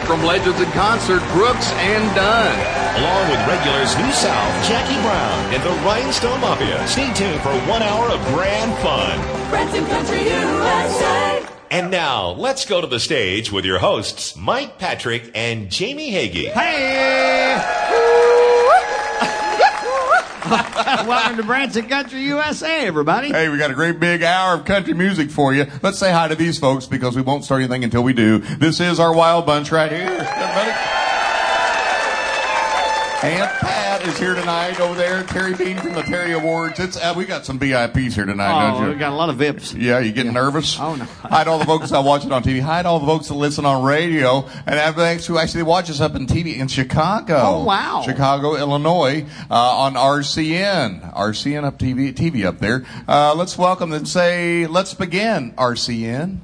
That's from Legends in Concert, Brooks and Dunn. Along with regulars New South, Jackie Brown, and the Rhinestone Mafia. Stay tuned for one hour of grand fun. Branson Country USA. And now, let's go to the stage with your hosts, Mike Patrick and Jamie Hagee. Welcome to Branson Country USA, everybody. Hey, we got a great big hour of country music for you. Let's say hi to these folks because we won't start anything until we do. This is our wild bunch right here. Everybody. Aunt Pat is here tonight over there. Terry Bean from the Terry Awards. It's uh, we got some VIPs here tonight, Oh, don't we got a lot of VIPs. Yeah, you getting nervous? Oh, no. Hi to all the folks that watch it on TV. Hi to all the folks that listen on radio, and folks who actually watch us up in TV in Chicago. Oh, wow. Chicago, Illinois, uh, on RCN. RCN up TV, TV up there. Uh, let's welcome and say, let's begin, RCN.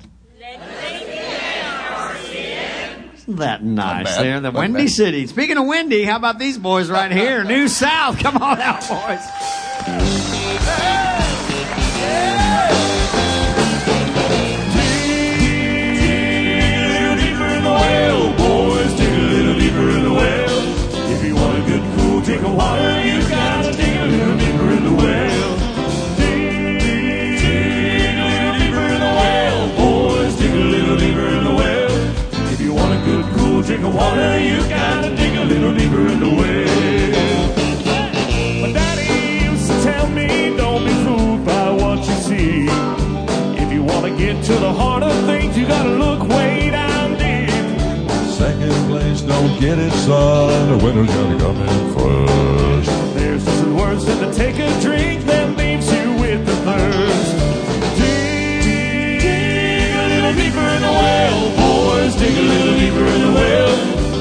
Isn't that nice there? The Not Windy bad. City. Speaking of windy, how about these boys right here? New South. Come on out, boys. Drink of water, you gotta dig a little deeper in the well. My daddy used to tell me, don't be fooled by what you see. If you want to get to the heart of things, you gotta look way down deep. Second place, don't get it, son. The winner's gotta come in first. There's some words that to take a drink little deeper in the well.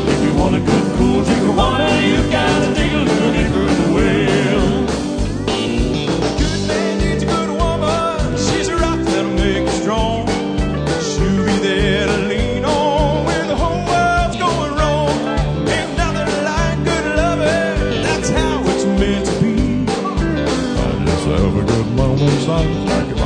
If you want a good cool drink of water, you gotta dig a little deeper in the well. Good man needs a good woman. She's a rock that'll make you strong. She'll be there to lean on when the whole world's going wrong. Ain't nothing like good loving. That's how it's meant to be. I just have a good moment, son. Like your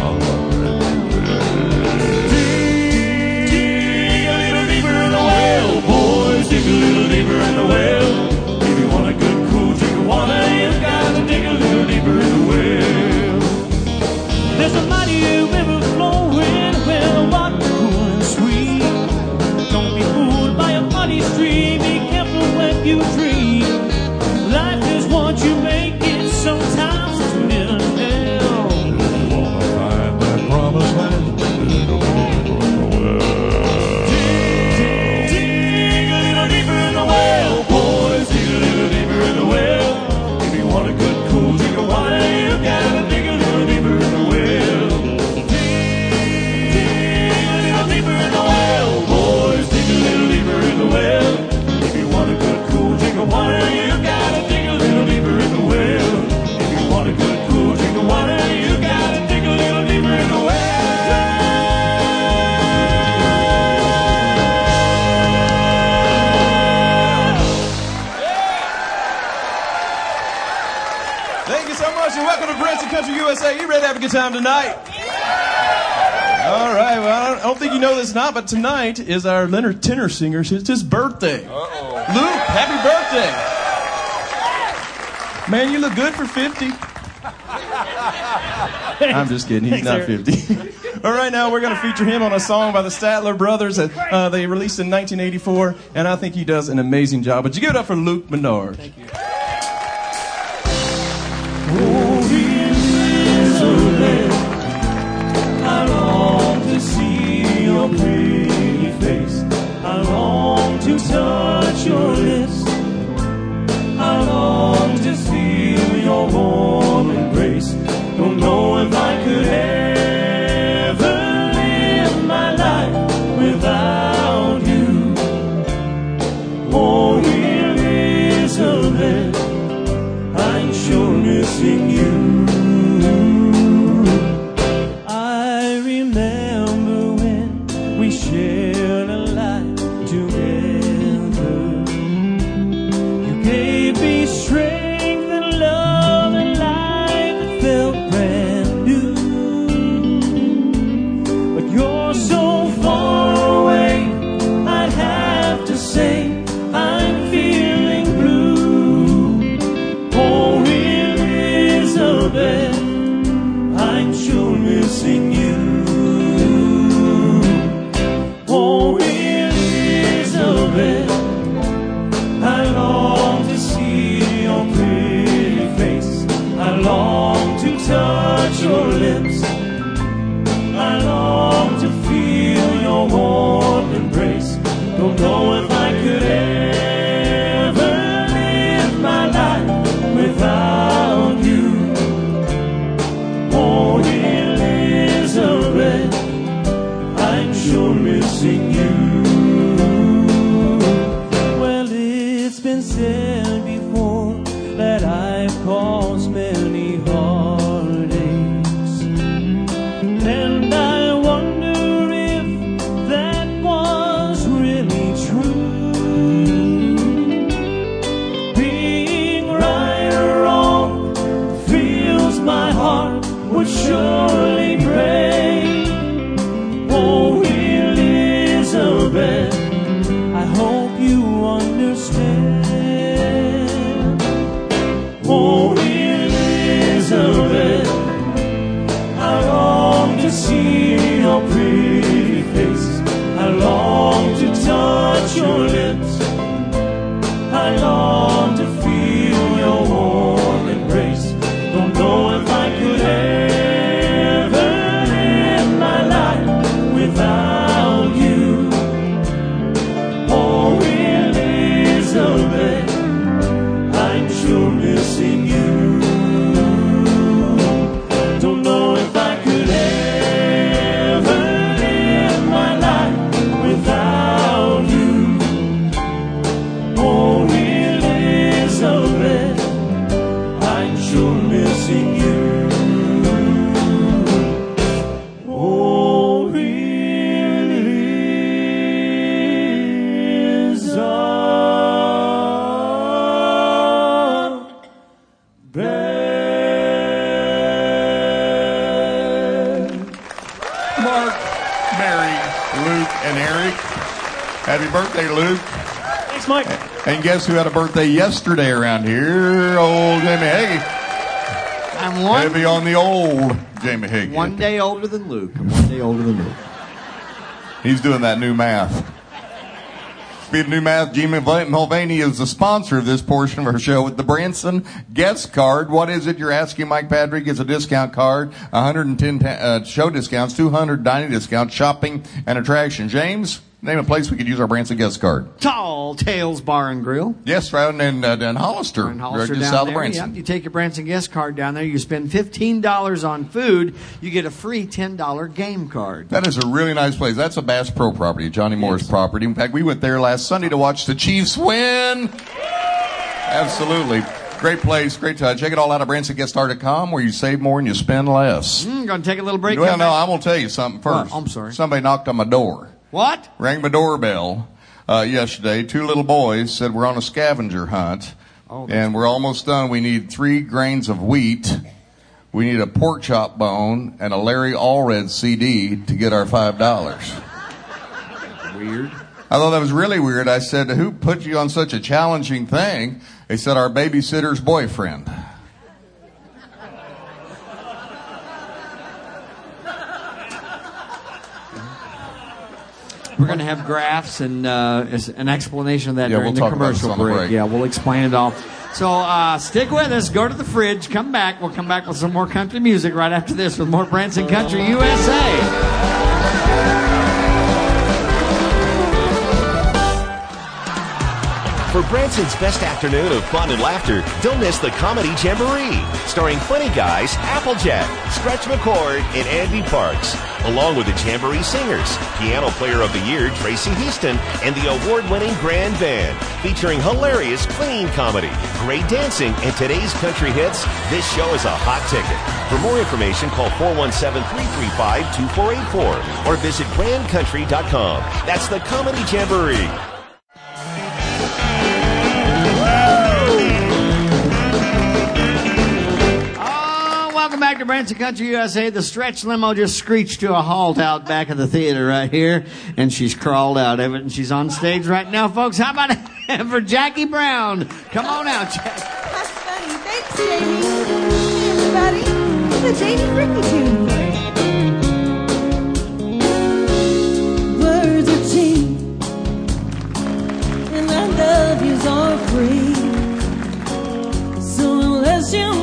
You ready to have a good time tonight? All right. Well, I don't, I don't think you know this not, but tonight is our Leonard tenor singer. It's his birthday. Oh, Luke, happy birthday! Man, you look good for 50. I'm just kidding. He's not 50. All right, now we're going to feature him on a song by the Statler Brothers that uh, they released in 1984, and I think he does an amazing job. But you give it up for Luke Menard. Thank you. To touch your lips. I long to feel your warm embrace. Don't know if I could ever And guess who had a birthday yesterday around here? Old Jamie Hagee. I'm one, Heavy on the old Jamie Hagee. one day older than Luke. One day older than Luke. He's doing that new math. Speaking of new math, Jimmy Mulvaney is the sponsor of this portion of our show with the Branson guest card. What is it you're asking, Mike Patrick? It's a discount card, 110 ta- uh, show discounts, 200 dining discounts, shopping and attraction. James, name a place we could use our Branson guest card. Tall Tales Bar and Grill. Yes, right in, uh, in Hollister, in Hollister down south there. of Branson. Yep, you take your Branson guest card down there. You spend fifteen dollars on food. You get a free ten dollar game card. That is a really nice place. That's a Bass Pro property, Johnny Morris' property. In fact, we went there last Sunday to watch the Chiefs win. Absolutely. Great place, great touch. Check it all out at BransonGuestCard.com where you save more and you spend less. Mm, gonna take a little break. Well, no. I'm going to tell you something first. What? I'm sorry. Somebody knocked on my door, What? rang my doorbell uh, yesterday. Two little boys said we're on a scavenger hunt Oh, and we're almost done. We need three grains of wheat. We need a pork chop bone and a Larry Allred CD to get our five dollars. Weird. I thought that was really weird. I said, Who put you on such a challenging thing? They said, Our babysitter's boyfriend. We're gonna have graphs and uh, an explanation of that Yeah, during we'll the talk about this commercial on the break. break. Yeah, we'll explain it all. So uh, stick with us. Go to the fridge. Come back. We'll come back with some more country music right after this with more Branson Country USA. For Branson's best afternoon of fun and laughter, don't miss the Comedy Jamboree, starring funny guys Applejack, Stretch McCord, and Andy Parks, along with the Jamboree Singers, Piano Player of the Year Tracy Heaston, and the award-winning Grand Band, featuring hilarious clean comedy, great dancing, and today's country hits. This show is a hot ticket. For more information, call 417-335-2484 or visit grandcountry.com. That's the Comedy Jamboree. To Branson Country USA. The stretch limo just screeched to a halt out back of the theater right here, and she's crawled out of it, and she's on stage right now, folks. How about it for Jackie Brown? Come on out, Jackie. That's funny. Thanks, Jamie. Hey, everybody. The Jamie Ricky tune. Words are cheap, and I love yous are free. So unless you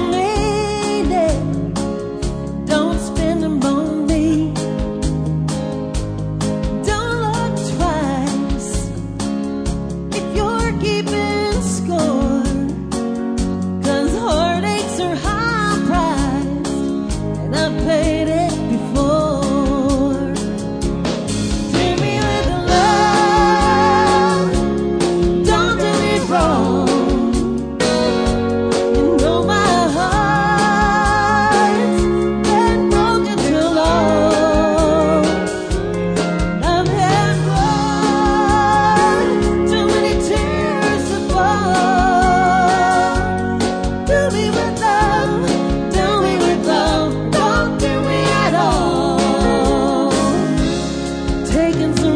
Taking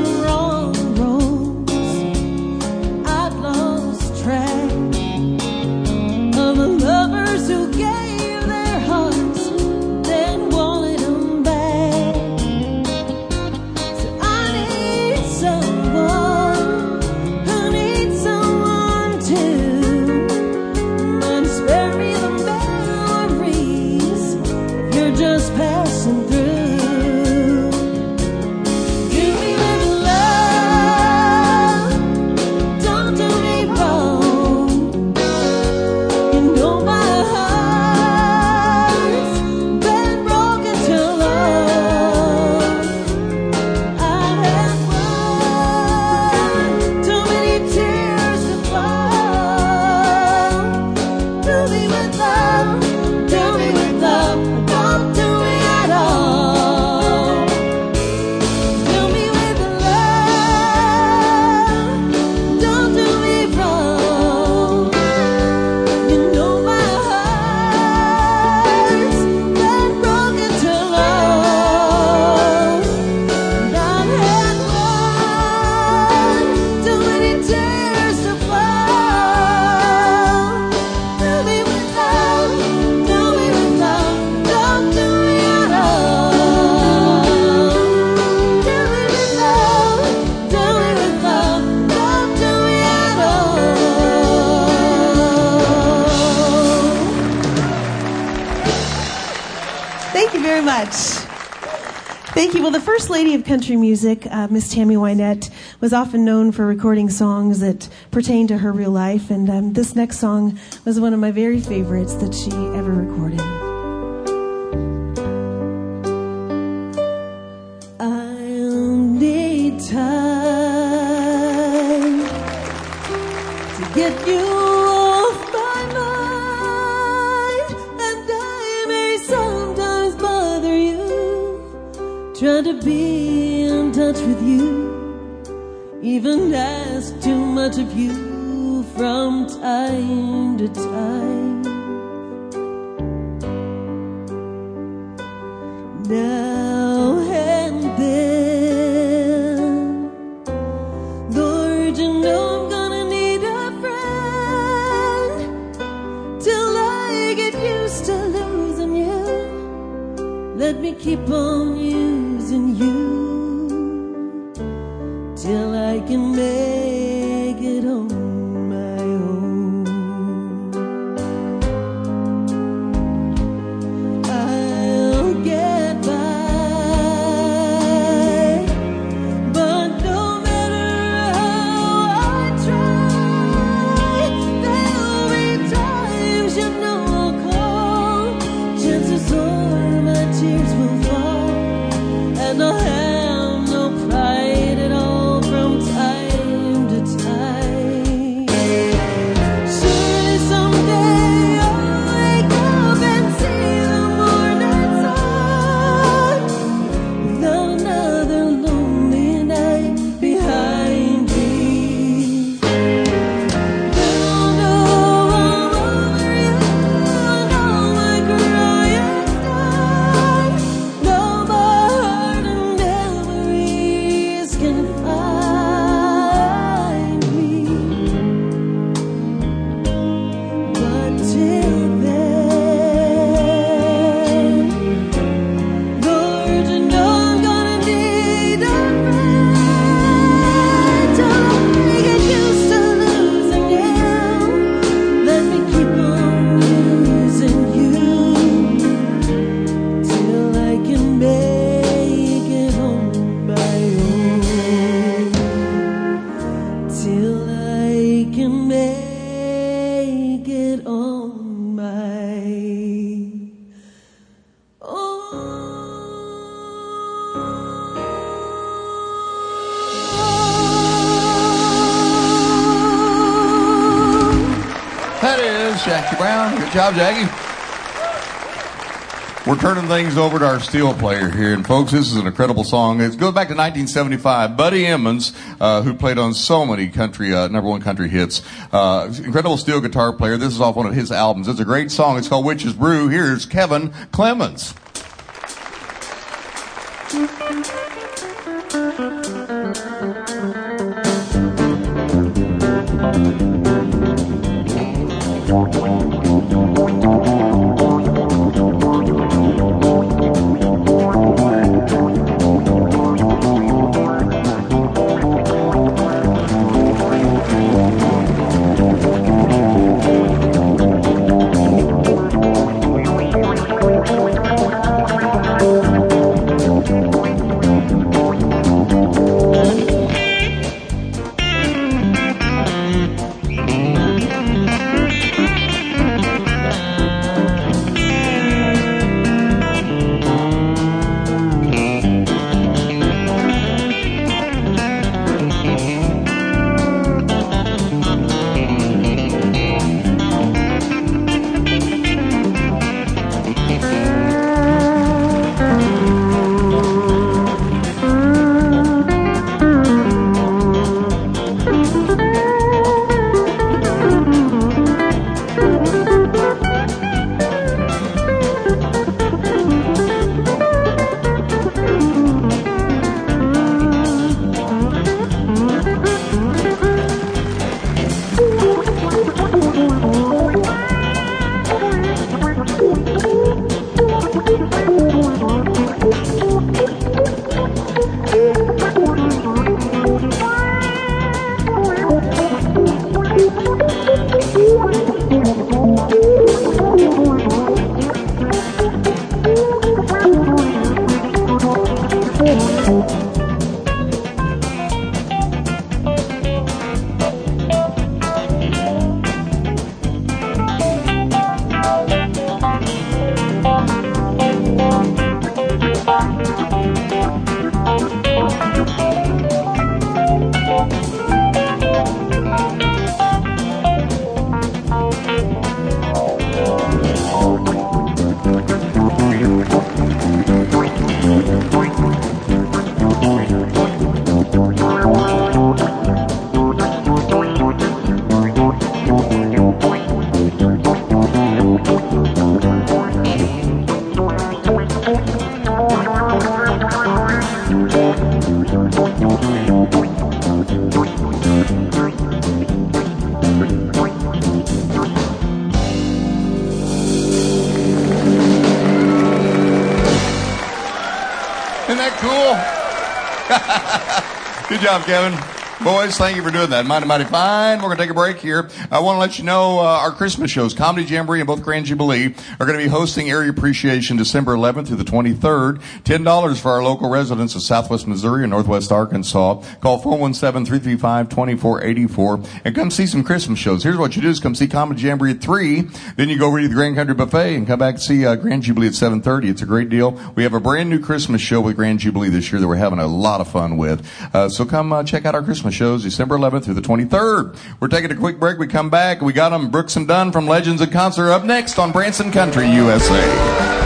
Thank you. Well, the First Lady of Country Music, uh, Miss Tammy Wynette, was often known for recording songs that pertain to her real life, and um, this next song was one of my very favorites that she ever recorded. Trying to be in touch with you, even ask too much of you from time to time. Now and then, Lord, you know I'm gonna need a friend till I get used to losing you. Let me keep on using you till I can make Jackie Brown. Good job, Jackie. We're turning things over to our steel player here, and folks, this is an incredible song. It goes back to 1975. Buddy Emmons, uh, who played on so many country uh, number one country hits, uh, incredible steel guitar player. This is off one of his albums. It's a great song. It's called Witch's Brew. Here's Kevin Clemens. Job, Kevin. Boys, thank you for doing that. Mighty, mighty fine. We're going to take a break here. I want to let you know uh, our Christmas shows, Comedy Jamboree and both Grand Jubilee, are going to be hosting Area Appreciation December 11th through the 23rd. $10 for our local residents of Southwest Missouri and Northwest Arkansas. Call 417-335-2484 and come see some Christmas shows. Here's what you do is come see Comedy Jamboree at 3. Then you go over to the Grand Country Buffet and come back and see uh, Grand Jubilee at 7.30. It's a great deal. We have a brand new Christmas show with Grand Jubilee this year that we're having a lot of fun with. Uh, so come uh, check out our Christmas shows December 11th through the 23rd. We're taking a quick break. We come back. We got them Brooks and Dunn from Legends in Concert up next on Branson Country USA.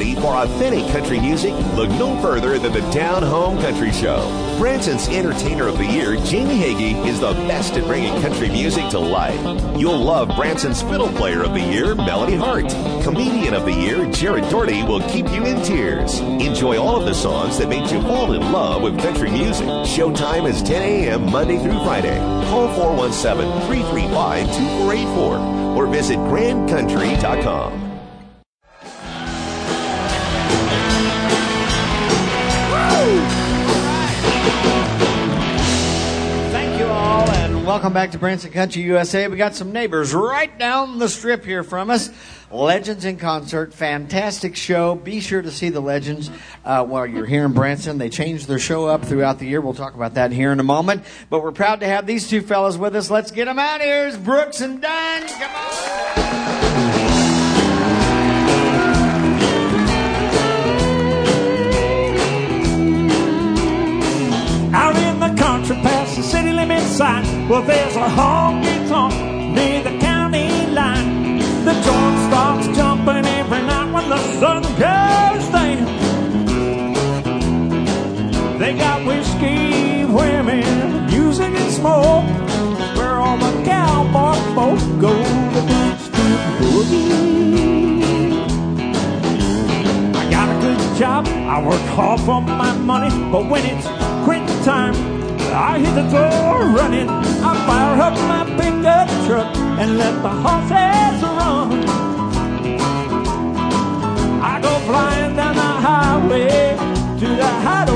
Ready for authentic country music, look no further than the Down Home Country Show. Branson's Entertainer of the Year, Jamie Hagee, is the best at bringing country music to life. You'll love Branson's Fiddle Player of the Year, Melody Hart. Comedian of the Year, Jared Doherty, will keep you in tears. Enjoy all of the songs that made you fall in love with country music. Showtime is 10 a.m. Monday through Friday. Call 417-335-2484 or visit grandcountry.com. welcome back to Branson Country USA. We got some neighbors right down the strip here from us. Legends in Concert, fantastic show. Be sure to see the Legends uh, while you're here in Branson. They change their show up throughout the year. We'll talk about that here in a moment. But we're proud to have these two fellas with us. Let's get them out here. It's Brooks and Dunn. Come on. Out in the country past the city Well, there's a honky tonk near the county line. The joint starts jumping every night when the sun goes down. They got whiskey, women, music and smoke. Where all the cowboy folk go to dance to boogie. I got a good job, I work hard for my money, but when it's quit time, I hit the door running. I fire up my pickup truck and let the horses run. I go flying down the highway to the hideaway,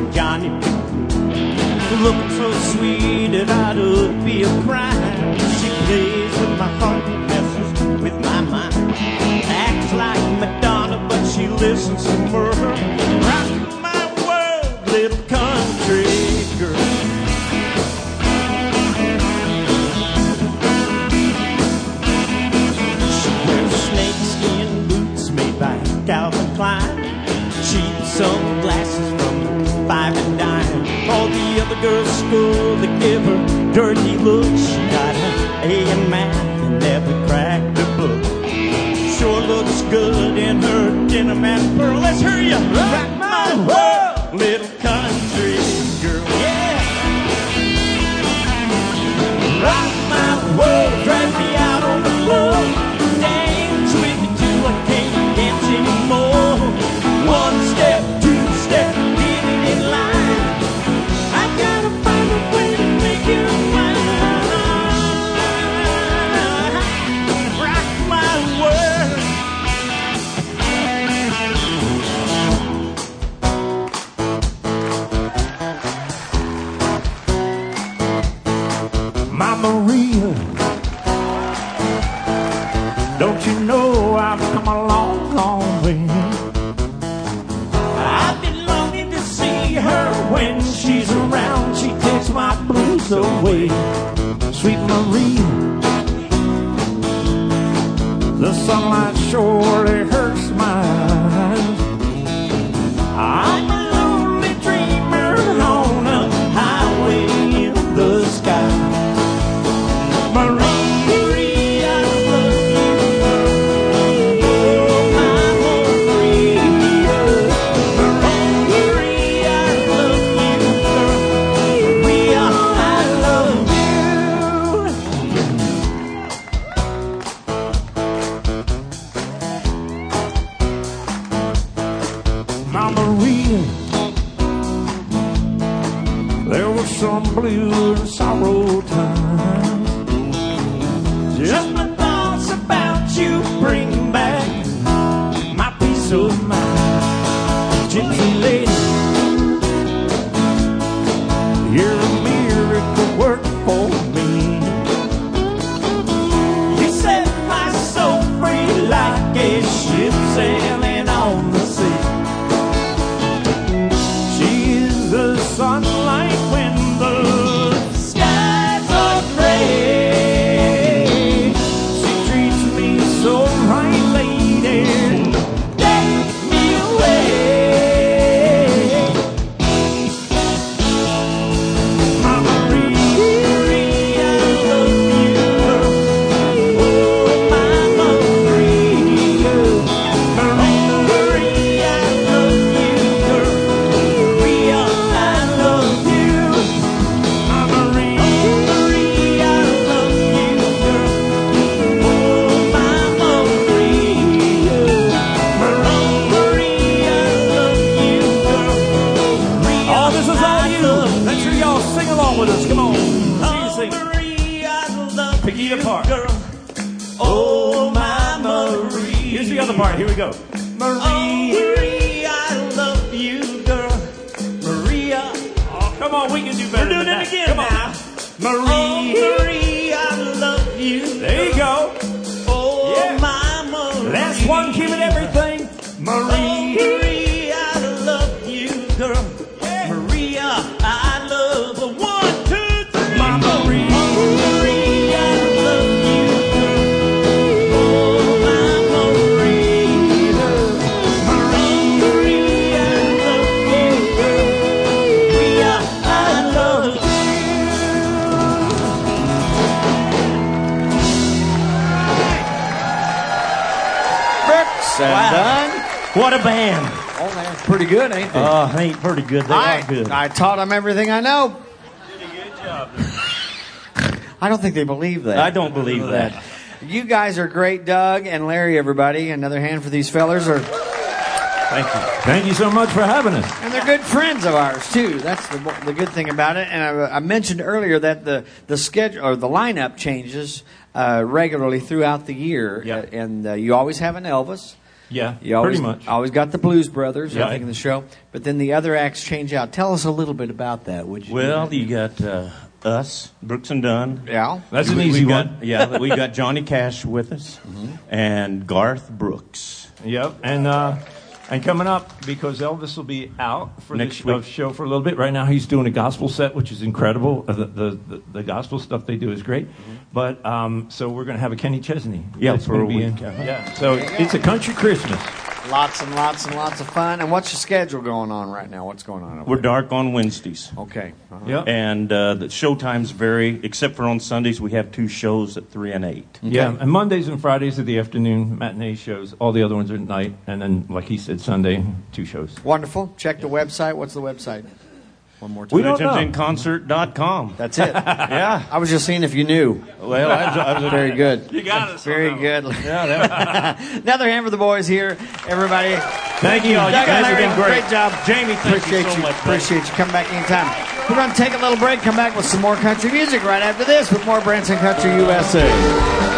blasting Johnny. Looking so sweet that I would be a crime. She plays with my heart and messes with my mind. Acts like Madonna, but she listens to Merle. Rock my world, little country girl. She wears snakeskin boots made by Calvin Klein. Girls school that give her dirty looks. She got an A in math and never cracked a book. Sure looks good in her denim and pearl. Let's hear you rock my world, the way, sweet Maria. The sunlight surely hurts and Wow. Dunn. What a band. Oh, they're pretty good, ain't they? Oh, ain't pretty good. They I, are good. I taught them everything I know. You did a good job. I don't think they believe that. I don't believe that. You guys are great, Doug and Larry. Everybody, another hand for these fellers. Are Thank you. Thank you so much for having us. and they're good friends of ours too. That's the the good thing about it. And I, I mentioned earlier that the the schedule or the lineup changes uh, regularly throughout the year, Yeah. Uh, and uh, you always have an Elvis. Yeah, You always, pretty much. Always got the Blues Brothers, Yeah. I think, in the show. But then the other acts change out. Tell us a little bit about that, would you? Well, you got uh, us, Brooks and Dunn. yeah. That's an We- easy we got, one. Yeah, we got Johnny Cash with us, and Garth Brooks. Yep, and uh, and coming up because Elvis will be out for Next the show, for a little bit. Right now, he's doing a gospel set, which is incredible. Uh, the, the, the the gospel stuff they do is great. But um, so we're going to have a Kenny Chesney. Yeah, for a week, in. Yeah, so it's a country Christmas. Lots and lots and lots of fun. And what's your schedule going on right now? What's going on? Over We're dark on Wednesdays. Okay. Uh-huh. Yep. And uh, the show times vary, except for on Sundays, we have two shows at 3 and 8. Yeah, and Mondays and Fridays are the afternoon matinee shows. All the other ones are at night, and then, like he said, Sunday two shows. Wonderful. Check the website. What's the website? One more time. We don't know. LegendsinConcert.com. That's it. Yeah. I was just seeing if you knew. Well, I was, I was Very good. You got us. Very good. Yeah. Another hand for the boys here, everybody. Thank you all. You Doug and guys have Larry, been great. Great job. Jamie, thank Appreciate you so much. buddy. Appreciate you. Come back anytime. We're going to take a little break, come back with some more country music right after this with more Branson Country USA.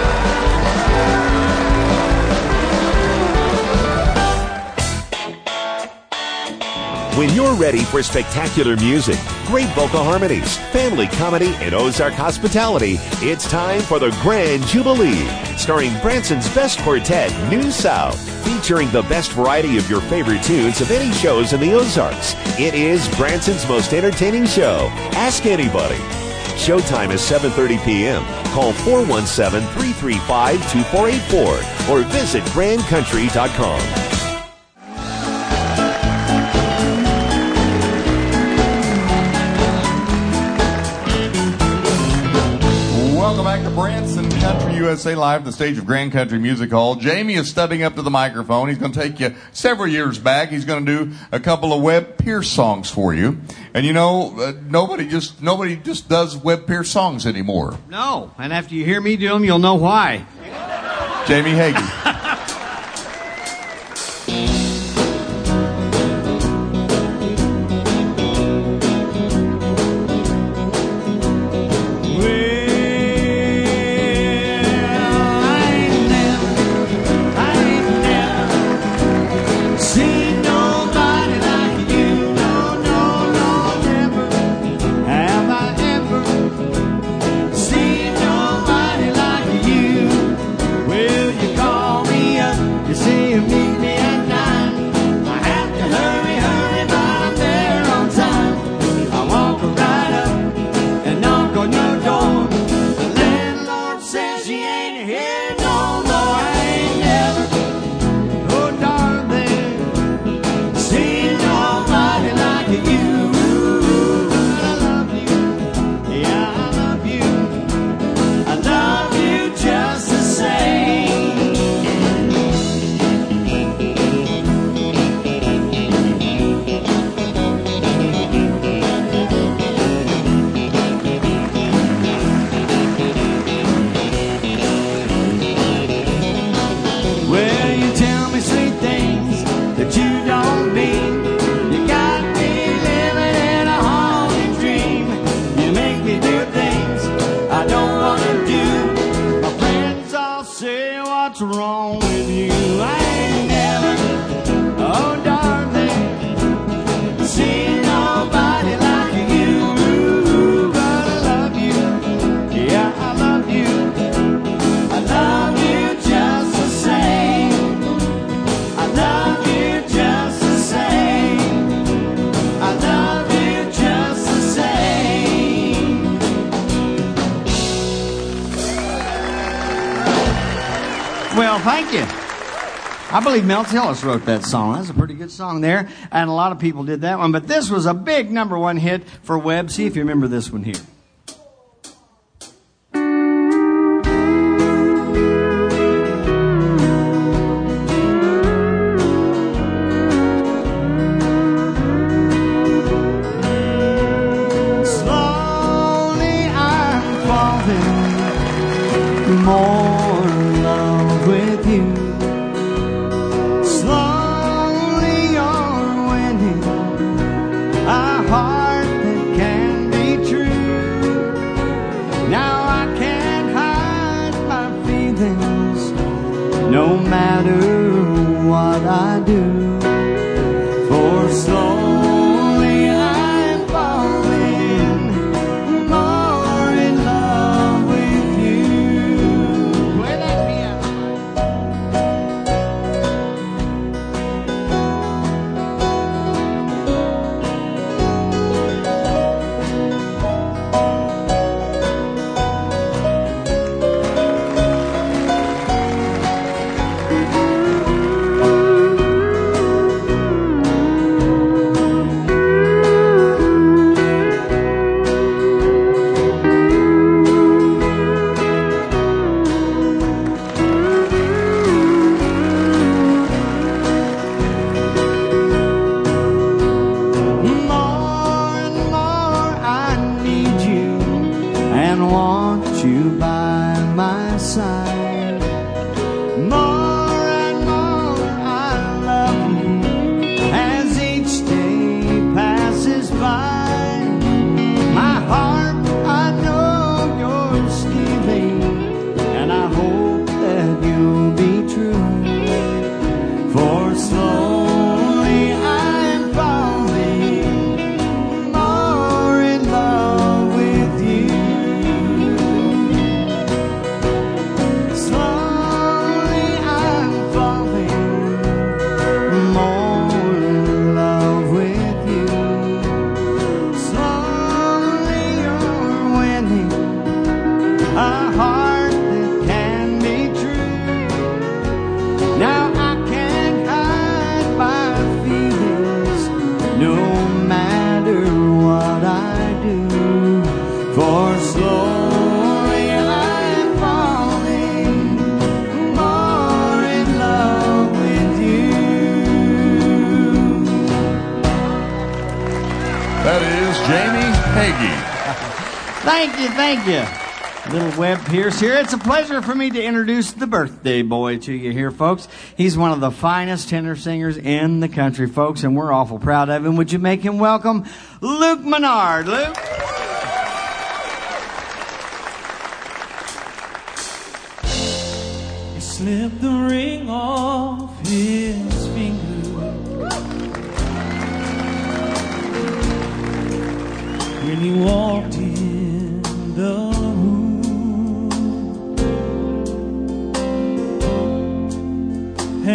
When you're ready for spectacular music, great vocal harmonies, family comedy, and Ozark hospitality, it's time for the Grand Jubilee, starring Branson's best quartet, New South, featuring the best variety of your favorite tunes of any shows in the Ozarks. It is Branson's most entertaining show. Ask anybody. Showtime is 7:30 p.m. Call 417-335-2484 or visit grandcountry.com. USA Live, the stage of Grand Country Music Hall. Jamie is stepping up to the microphone. He's going to take you several years back. He's going to do a couple of Webb Pierce songs for you. And you know, uh, nobody just nobody just does Webb Pierce songs anymore. No, and after you hear me do them, you'll know why. Jamie Hagee. I believe Mel Tillis wrote that song. That's a pretty good song there. And a lot of people did that one. But this was a big number one hit for Webb. See if you remember this one here. No matter what I do. For slowly I'm falling more in love with you. That is Jamie Hagee. Thank you, thank you. Little Webb Pierce here. It's a pleasure for me to introduce the birthday boy to you here, folks. He's one of the finest tenor singers in the country, folks, and we're awful proud of him. Would you make him welcome? Luke Menard. Luke? He slipped the ring off his finger when he walked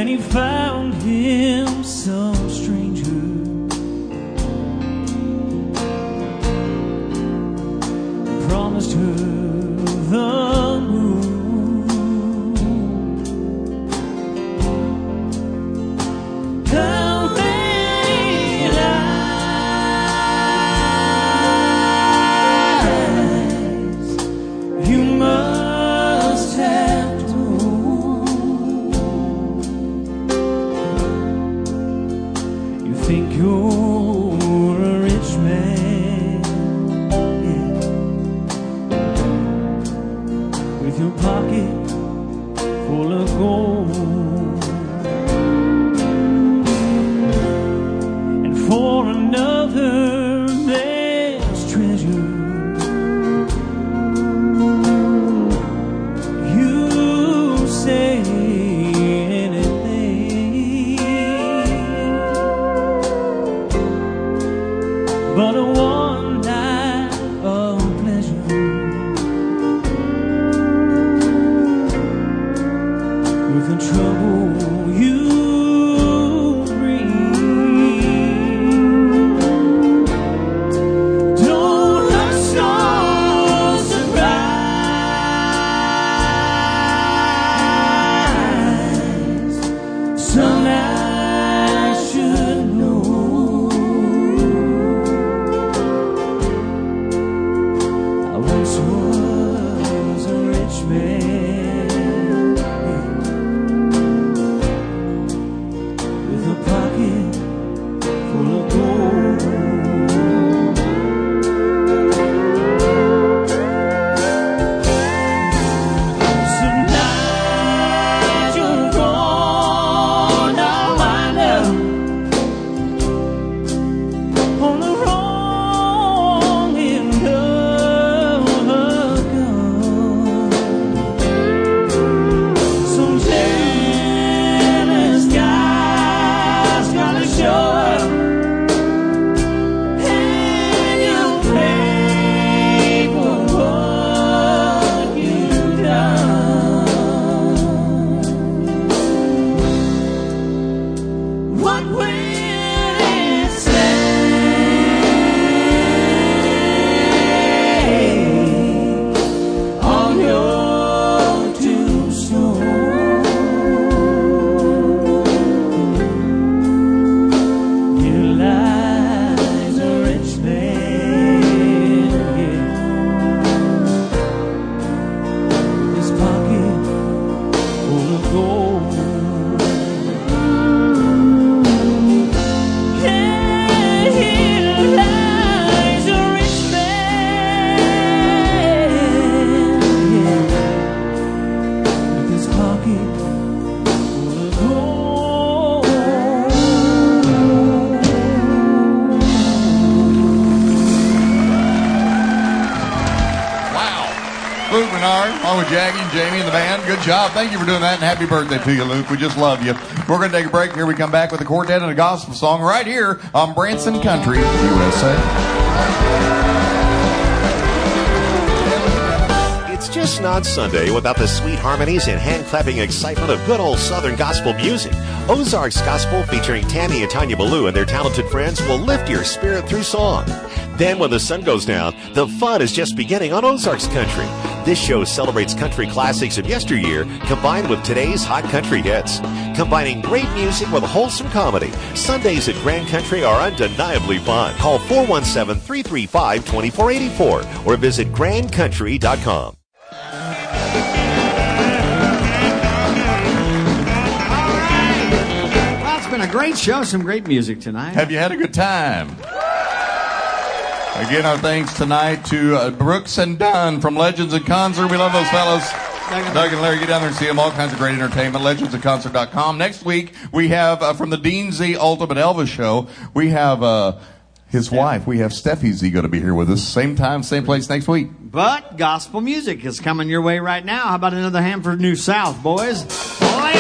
and he think Thank you for doing that, and happy birthday to you, Luke. We just love you. We're going to take a break. Here we come back with a quartet and a gospel song right here on Branson Country, USA. It's just not Sunday without the sweet harmonies and hand clapping excitement of good old Southern gospel music. Ozarks Gospel featuring Tammy and Tanya Ballou and their talented friends will lift your spirit through song. Then when the sun goes down, the fun is just beginning on Ozarks Country. This show celebrates country classics of yesteryear combined with today's hot country hits. Combining great music with wholesome comedy. Sundays at Grand Country are undeniably fun. Call 417 335 2484 or visit grandcountry.com. Well, it's been a great show. Some great music tonight. Have you had a good time? Again, our thanks tonight to uh, Brooks and Dunn from Legends in Concert. We love those fellas. Doug and Larry, get down there and see them. All kinds of great entertainment. Legendsinconcert.com. Next week, we have uh, from the Dean Z Ultimate Elvis Show, we have uh, his wife. We have Steffi Z going to be here with us. Same time, same place next week. But gospel music is coming your way right now. How about another Hanford New South, boys? Lay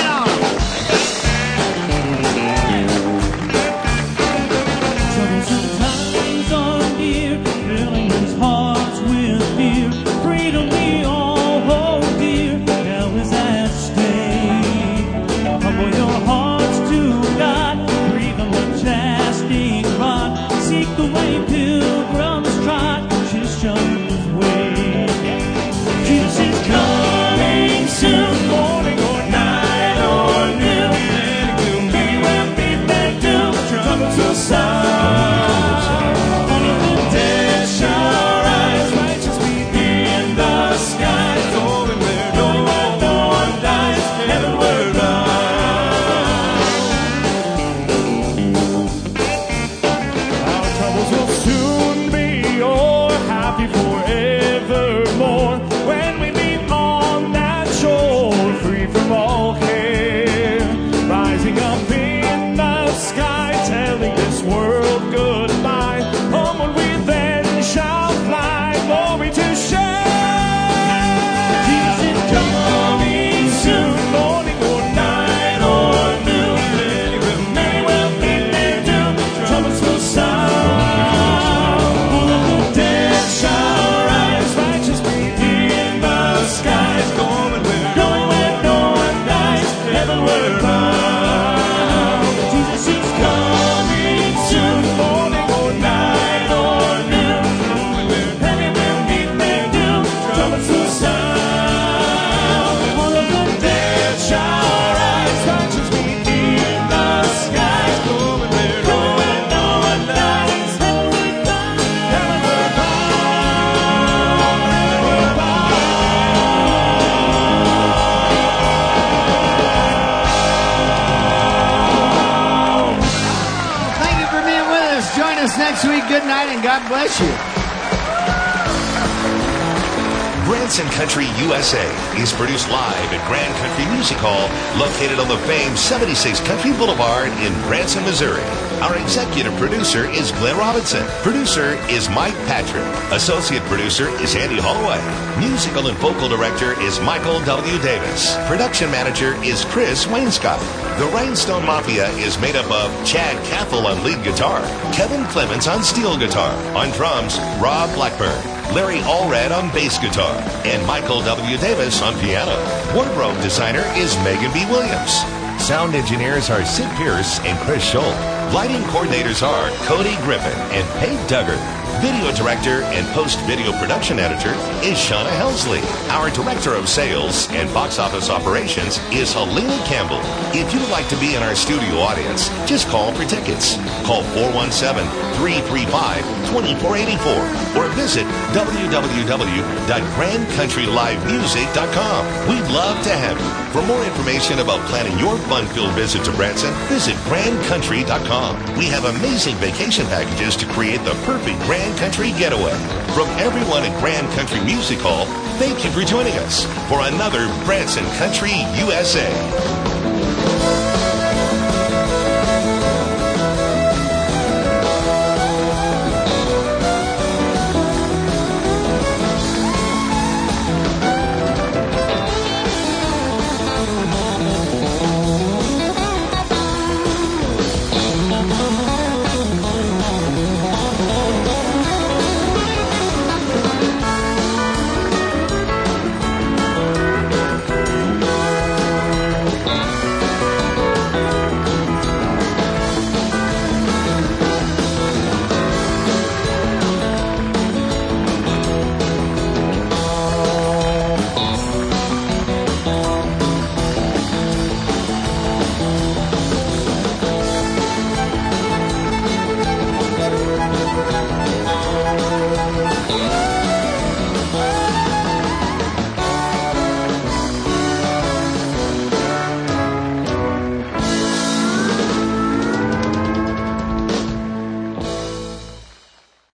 Country USA is produced live at Grand Country Music Hall, located on the famed 76 Country Boulevard in Branson, Missouri. Our executive producer is Glenn Robinson. Producer is Mike Patrick. Associate producer is Andy Holloway. Musical and vocal director is Michael W. Davis. Production manager is Chris Wainscott. The Rhinestone Mafia is made up of Chad Cathell on lead guitar, Kevin Clements on steel guitar, on drums, Rob Blackburn. Larry Allred on bass guitar, and Michael W. Davis on piano. Wardrobe designer is Megan B. Williams. Sound engineers are Sid Pierce and Chris Scholl. Lighting coordinators are Cody Griffin and Paige Duggar. Video director and post video production editor is Shauna Helsley. Our director of sales and box office operations is Helena Campbell. If you would like to be in our studio audience, just call for tickets. Call 417 335 2484 or visit www.grandcountrylivemusic.com. We'd love to have you. For more information about planning your fun-filled visit to Branson, visit grandcountry.com. We have amazing vacation packages to create the perfect Grand Country getaway. From everyone at Grand Country Music Hall, thank you for joining us for another Branson Country USA.